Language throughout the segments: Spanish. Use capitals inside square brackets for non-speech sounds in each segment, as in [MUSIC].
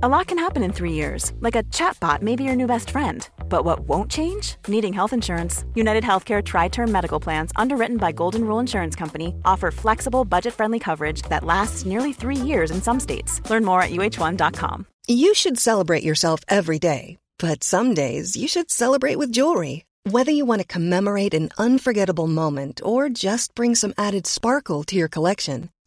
A lot can happen in three years, like a chatbot may be your new best friend. But what won't change? Needing health insurance. United Healthcare Tri Term Medical Plans, underwritten by Golden Rule Insurance Company, offer flexible, budget friendly coverage that lasts nearly three years in some states. Learn more at uh1.com. You should celebrate yourself every day, but some days you should celebrate with jewelry. Whether you want to commemorate an unforgettable moment or just bring some added sparkle to your collection,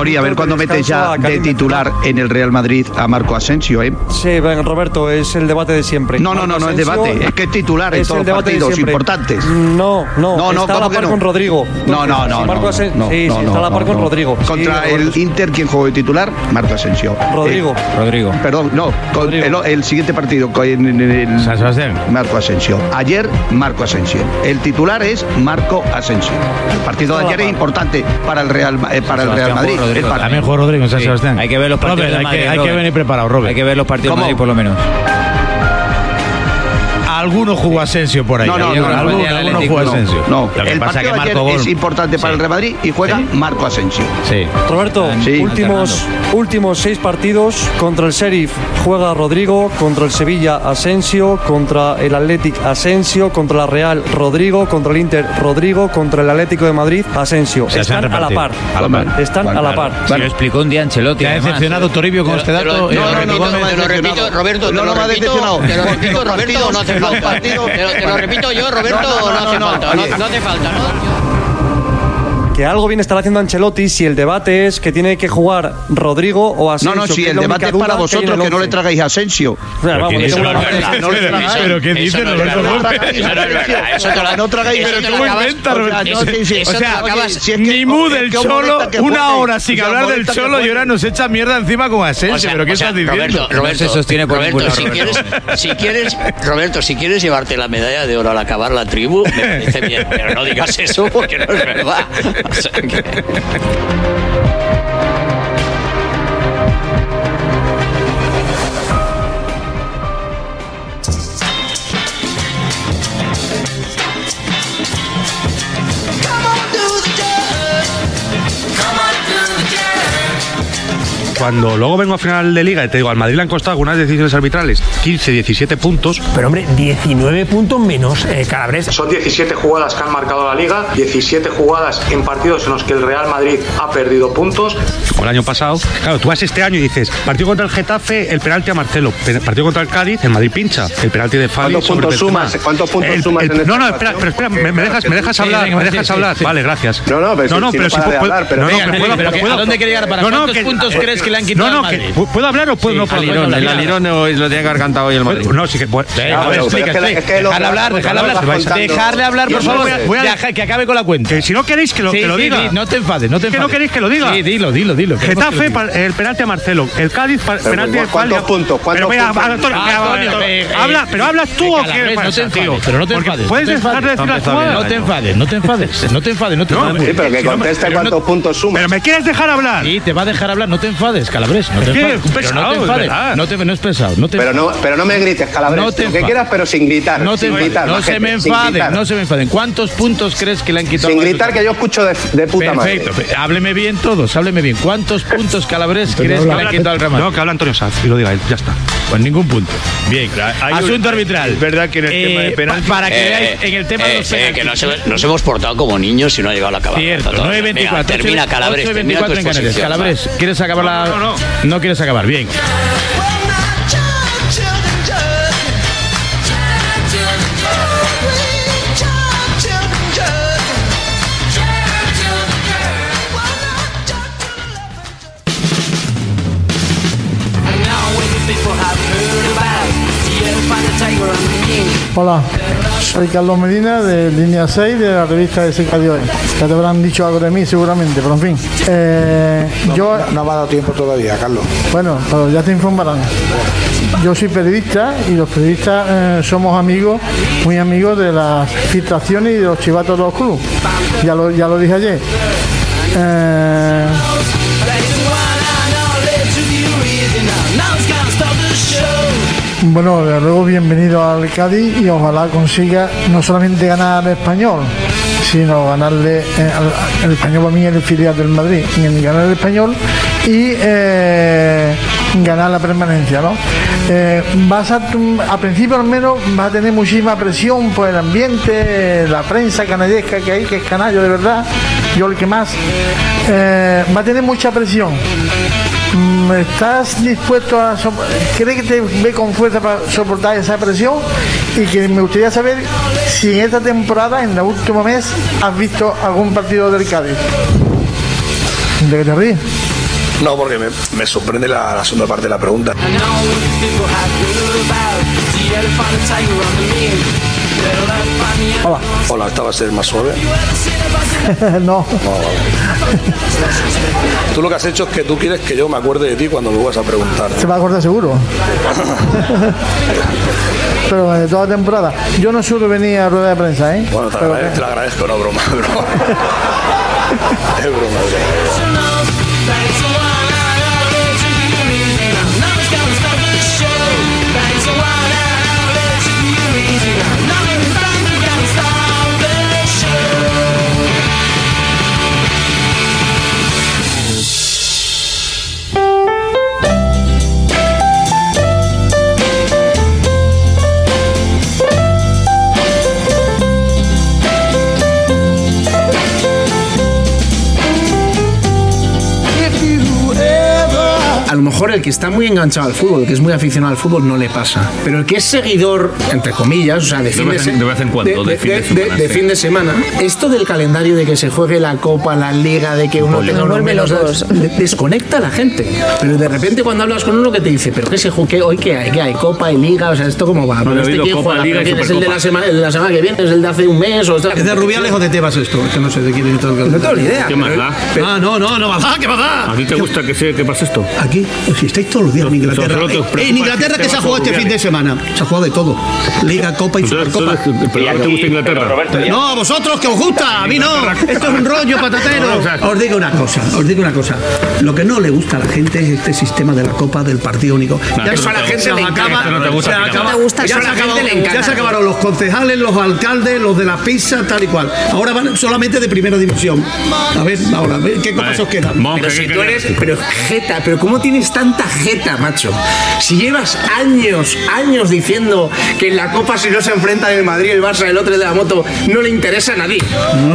Tori, a ver cuándo metes ya de titular en el Real Madrid a Marco Asensio, ¿eh? Sí, ven, Roberto, es el debate de siempre. No, no, no, no es Asensio debate, es que es titular en es todos el los partidos importantes. No, no, No, no, está a ¿cómo la par no? con Rodrigo. No, no, no. Sí, Marco no, Asen- no, sí, no, sí, no, está a la par no, con no. Rodrigo. Sí, Contra el. Inter, ¿quién jugó de titular? Marco Asensio. Rodrigo. Eh, Rodrigo. perdón, no, con Rodrigo. el, el siguiente partido con en- en el San Sebastián. Marco Asensio. Ayer, Marco Asensio. El titular es Marco Asensio. El partido de ayer es importante para el Real, eh, para el Real Madrid. Rodrigo, también jugó Rodrigo en San Sí, Sebastián. hay que ver los partidos Robert, de hay, Madrid, que, hay que venir preparado, Robert. Hay que ver los partidos de Madrid por lo menos. Alguno jugó Asensio por ahí. No, no, alguno, no, no, alguno, no, no, alguno no, jugó no. Asensio. No, Lo que el pasa partido que gol. es importante para el Real Madrid y juega Marco Asensio. Sí. Roberto, Sí. últimos, últimos seis partidos. Contra el Sheriff juega Rodrigo, contra el Sevilla Asensio, contra el Athletic Asensio, contra la Real Rodrigo, contra el Inter Rodrigo, contra el Atlético de Madrid Asensio. sea, se Están a la par. repartido. A la par. Están a la par. Si lo explicó un día Ancelotti. ¿Te ha decepcionado Toribio con este dato? Eh, te lo Roberto No, no lo me ha decepcionado. te lo repito, Roberto, no hace los falta. Te lo, te lo repito yo, Roberto, No, no, no, no, hace falta, no hace falta, ¿no? Que algo bien estará haciendo Ancelotti si el debate es que tiene que jugar Rodrigo o Asensio. No, no, si que el debate es para que vosotros el que no le tragáis a Asensio. Pero ¿qué Eso dice no es Roberto. Gómez? Eso no tragáis pero te tú lo acabas- inventa, Roberto. O sea, que- Ni mu es del que os Cholo, que una hora sin hablar del que Cholo y ahora nos echa mierda encima con Asensio. ¿Pero qué estás diciendo? Roberto, sostiene por Roberto, quieres, si quieres, Roberto, si quieres llevarte la medalla de oro al acabar la tribu, me parece bien, pero no digas eso porque no es verdad. O [LAUGHS] Cuando luego vengo a final de liga y te digo, al Madrid le han costado algunas decisiones arbitrales 15, 17 puntos. Pero hombre, 19 puntos menos, eh, Calabres. Son 17 jugadas que han marcado la liga, 17 jugadas en partidos en los que el Real Madrid ha perdido puntos. Como el año pasado. Claro, tú vas este año y dices, partido contra el Getafe, el penalti a Marcelo. Partido contra el Cádiz, el Madrid pincha. El penalti de Fali ¿Cuántos puntos sumas? ¿Cuántos puntos El- sumas el- en No, no, espera, pero espera, me, me dejas, me dejas Sí, hablar, venga, me dejas sí, hablar. sí. Vale, gracias. No, no, pero si- si no si de puedo- hablar, pero no, no, venga, puedo- pero ¿a dónde quiere llegar? ¿Para No, no, cuántos que- puntos eh, crees que le han No, quitado no, al que? ¿puedo hablar o puedo no puedo al hablar? El Alirón lo tiene que haber cantado hoy el Madrid. No, sí que a ver, pero explica, que que Dejarle hablar, dejarle hablar. Dejarle hablar, por favor. a- que acabe con la cuenta. Que si no queréis que lo, que diga. di, no te enfades, no te Que enfades. no queréis que lo diga. Sí, dilo, dilo, dilo. que Getafe, el penalti a Marcelo. El Cádiz, penalti de ¿cuántos puntos? ¿Cuántos puntos? Ah, eh, eh, habla, pero hablas tú o qué pasa, te enfades, tío? pero no te enfades. Puedes no te dejar de enfades. decir las. No te enfades, no te enfades, no te enfades, no te enfades. Sí, pero que conteste cuántos puntos sumas. Pero me quieres dejar hablar. Sí, te va a dejar hablar, no te enfades, Calabres. No te Es que enfades. Pero no pesado, te de enfades. verdad. No, te, no es pesado, no te Pero no, pero no me grites, Calabres. No te lo que quieras, pero sin gritar. No te sin gritar, no se me enfaden, no se me enfaden. ¿Cuántos puntos crees que le han quitado? Sin gritar que yo escucho de, de puta Perfecto, madre. hábleme bien todos, hábleme bien. ¿Cuántos puntos Calabres crees que le han quitado al Real? No, que habla Antonio Sanz y lo diga él, ya está. Pues ningún punto. Bien, hay un- asunto arbitral. es verdad que en el tema de Eh, penaltis- pa- Para que Eh, veáis en el tema de eh, los eh, penaltis. que nos, hemos- nos hemos portado como niños y no ha llegado a la cabeza. Cierto, Venga, 9.24. Termina, Calabres, termina tu 8.24 en Canarias. exposición. Calabres, ¿quieres acabar la.? No, no, No quieres acabar, bien. Hola. Soy Carlos Medina de Línea 6 de la revista de Secadio. Ya te habrán dicho algo de mí seguramente, pero en fin. Eh, yo, No me ha dado tiempo todavía, Carlos. bueno, pero ya te informarán. Yo soy periodista y los periodistas eh, somos amigos, muy amigos de las filtraciones y de los chivatos de los clubes. Ya lo, ya lo dije ayer. Eh, Bueno, desde luego bienvenido al Cádiz y ojalá consiga no solamente ganar al español, sino ganarle eh, al- el español para mí el filial del Madrid, y ganar el español y eh, ganar la permanencia, ¿no? Eh, vas a, principio al menos va a tener muchísima presión por el ambiente, la prensa canallesca que hay, que es canallo de verdad, yo el que más, va a tener mucha presión. Mm, ¿Estás dispuesto a... sop- ¿Crees que te ve con fuerza para soportar esa presión? Y que me gustaría saber si en esta temporada, en el último mes, has visto algún partido del Cádiz. ¿De qué te ríes? No, porque me, me sorprende la, la segunda parte de la pregunta. Hola. Hola, esta va a ser más suave. [LAUGHS] no. Tú lo que has hecho es que tú quieres que yo me acuerde de ti cuando me vuelvas a preguntar. Se va a acordar seguro. [LAUGHS] Pero de toda temporada. Yo no suelo venir a rueda de prensa, ¿eh? Bueno, te, lo agradezco, no broma, broma. [LAUGHS] es broma. Mejor el que está muy enganchado al fútbol, que es muy aficionado al fútbol, no le pasa. Pero el que es seguidor, entre comillas, o sea, de fin De de, de vez en cuando, de fin de semana, de sí. fin de semana, esto del calendario de que se juegue la Copa, la Liga, de que uno Ole. tenga vuelve menos de- desconecta a la gente. Pero de repente cuando hablas con uno que te dice, pero qué se juegue hoy qué hay, qué hay Copa y Liga, o sea, esto cómo va. No, Pero ha este quién Copa, juega? Liga ¿Pero y quién es el de la semana, el de la semana que viene, es el de hace un mes o ¿Es de Rubiales o de Tebas esto? Es que no sé de quién es todo el No tengo ni idea. ¿Qué más da? Ah, no, no, no va a dar, ¿qué va a ¿A dar? ti te gusta que, sea, que pase esto? Aquí, si estáis todos los días en Inglaterra. Eh, En Inglaterra que se ha jugado este fin de semana. Se ha jugado de todo. Liga, Copa y Supercopa. pero ahora te gusta Inglaterra. No, a vosotros que os gusta, a mí no. Esto es un rollo patatero. Os digo una cosa, os digo una cosa. Lo que no le gusta a la gente es este sistema de la Copa del partido único. Nah, eso a la gente se le acaba- encanta, no te gusta se a ti, no. acaba- No te gusta, ya eso a se la gente le encanta. Ya se acabaron los concejales, los alcaldes, los de la pizza, tal y cual. Ahora van solamente de primera división. A ver, ahora, a ver qué copas os quedan. Pero si tú eres, pero jeta, pero ¿cómo tienes tanta jeta, macho? Si llevas años, años diciendo que en la Copa si no se enfrentan el Madrid, el Barça, el otro de la moto, no le interesa a nadie.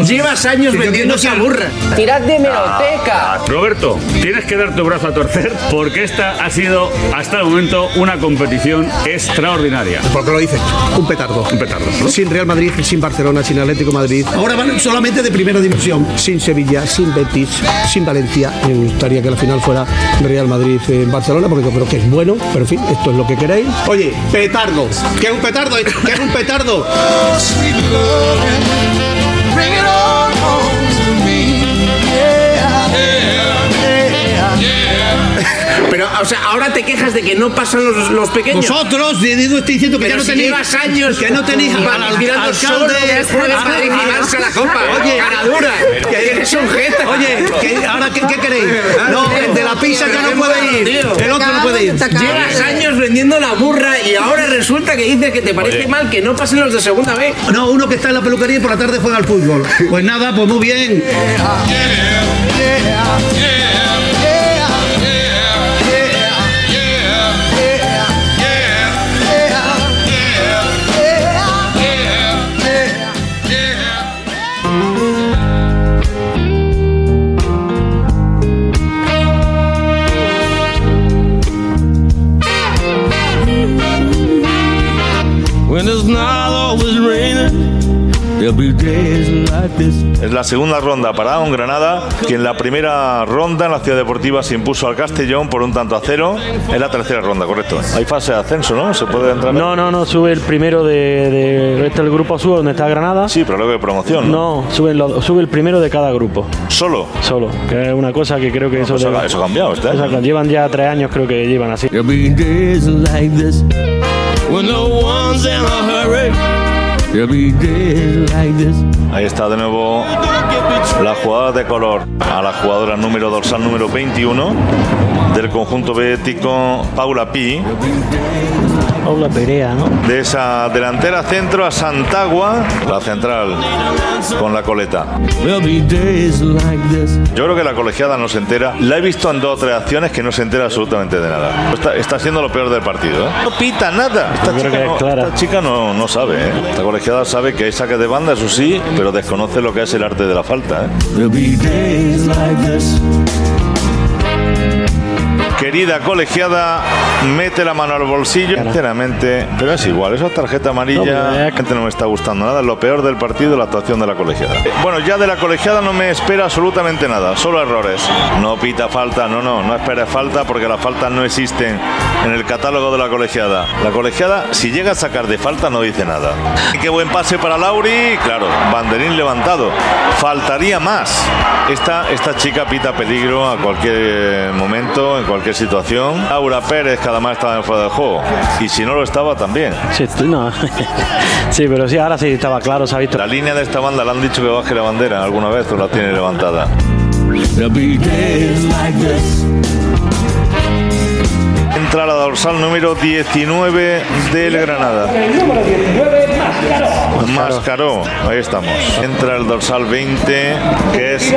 Llevas años vendiendo esa burra. Tirad de meroteca. Roberto, tienes que dar tu brazo a torcer porque esta ha sido hasta el momento una competición extraordinaria. ¿Por qué lo dices? Un petardo. Un petardo. ¿no? Sin Real Madrid, sin Barcelona, sin Atlético Madrid. Ahora van solamente de primera división. Sin Sevilla, sin Betis, sin Valencia. Me gustaría que la final fuera Real Madrid en Barcelona, porque yo creo que es bueno. Pero en fin, esto es lo que queréis. Oye, petardo. ¿Qué es un petardo? ¿Qué es un petardo? Pero, o sea, ahora te quejas de que no pasan los, los pequeños. Vosotros, de- de- estoy diciendo que Pero ya no si tenéis. llevas años que no tenéis al, alcalde. la Copa. Oye, Cara dura. que eres un jeta. Oye, ahora ¿qué, qué queréis? No, el de la pizza ya no puede ir. El otro no puede ir. Llevas años vendiendo la burra y ahora resulta que dices que te parece mal que no pasen los de segunda vez. No, uno que está en la peluquería y por la tarde juega al fútbol. Pues nada, pues muy bien. Es la segunda ronda para un Granada, que en la primera ronda en la Ciudad Deportiva se impuso al Castellón por un tanto a cero. Es la tercera ronda, correcto. Hay fase de ascenso, ¿no? Se puede entrar. No, no, no, sube el primero de, de este el grupo sube donde está Granada. Sí, pero luego de promoción. No, sube, lo- sube el primero de cada grupo. ¿Solo? Solo, que es una cosa que creo que eso, pues debe- eso ha cambiado. Eso ha- llevan ya tres años creo que llevan así. Ahí está de nuevo la jugada de color a la jugadora número dorsal número 21 del conjunto bético Paula Pi. Paula Perea, ¿no? De esa delantera centro a Santagua, la central con la coleta. Yo creo que la colegiada no se entera. La he visto en dos o tres acciones que no se entera absolutamente de nada. Está, está siendo lo peor del partido. ¿eh? No pita nada. Esta Yo creo chica, que es no, clara. esta chica no, no sabe. ¿eh? La colegiada sabe que hay saque de banda, eso sí, pero desconoce lo que es el arte de la falta. ¿eh? Querida colegiada, mete la mano al bolsillo, sinceramente, pero es igual, esa tarjeta amarilla la gente no me está gustando nada, lo peor del partido la actuación de la colegiada. Eh, Bueno, ya de la colegiada no me espera absolutamente nada, solo errores. No pita falta, no, no, no esperes falta porque las faltas no existen en el catálogo de la colegiada. La colegiada, si llega a sacar de falta, no dice nada. Qué buen pase para Lauri, claro, banderín levantado. Faltaría más. Esta, esta chica pita peligro a cualquier eh, momento, en cualquier situación. Laura Pérez, que además estaba en fuera de juego. Y si no lo estaba, también. Sí, estoy- no. [LAUGHS] sí, pero sí, ahora sí estaba claro, se ha visto. La línea de esta banda le han dicho que baje la bandera alguna vez o la tiene levantada. Entra la dorsal número 19 del Granada. Mascaró, ahí estamos. Entra el dorsal 20, que es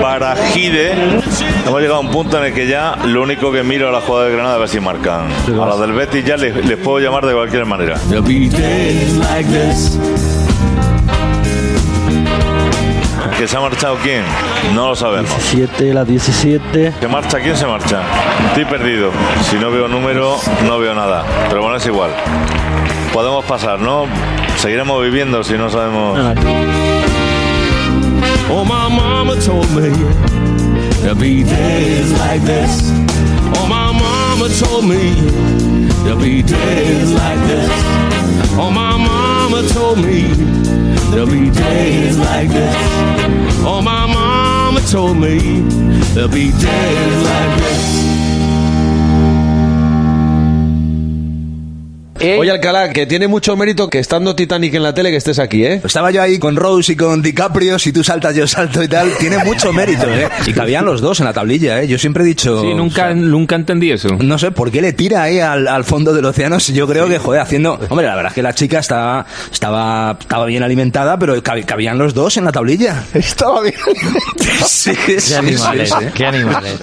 Barajide. Hemos llegado a un punto en el que ya lo único que miro a la jugada de Granada a ver si marcan. A la del Betis ya les puedo llamar de cualquier manera. ¿Que se ha marchado quién? No lo sabemos. 17, la 17. ¿Se marcha? ¿Quién se marcha? Estoy perdido. Si no veo número, no veo nada. Pero bueno, es igual. Podemos pasar, ¿no? Seguiremos viviendo si no sabemos. Oh, my mama told me there'll be days like this. Oh, my mama told me there'll be days like this. Oh, my mama told me there'll be days like this. Oh, my mama told me there'll be days like this. Oye, Alcalá, que tiene mucho mérito que estando Titanic en la tele que estés aquí, ¿eh? Estaba yo ahí con Rose y con DiCaprio, si tú saltas yo salto y tal, tiene mucho mérito, ¿eh? Y cabían los dos en la tablilla, ¿eh? Yo siempre he dicho... Sí, nunca, nunca entendí eso. No sé, ¿por qué le tira ahí al, al fondo del océano? Si Yo creo que, joder, haciendo... Hombre, la verdad es que la chica estaba, estaba, estaba bien alimentada, pero cab- cabían los dos en la tablilla. Estaba bien alimentada. [LAUGHS] Sí, sí, sí, animales, sí. qué animales.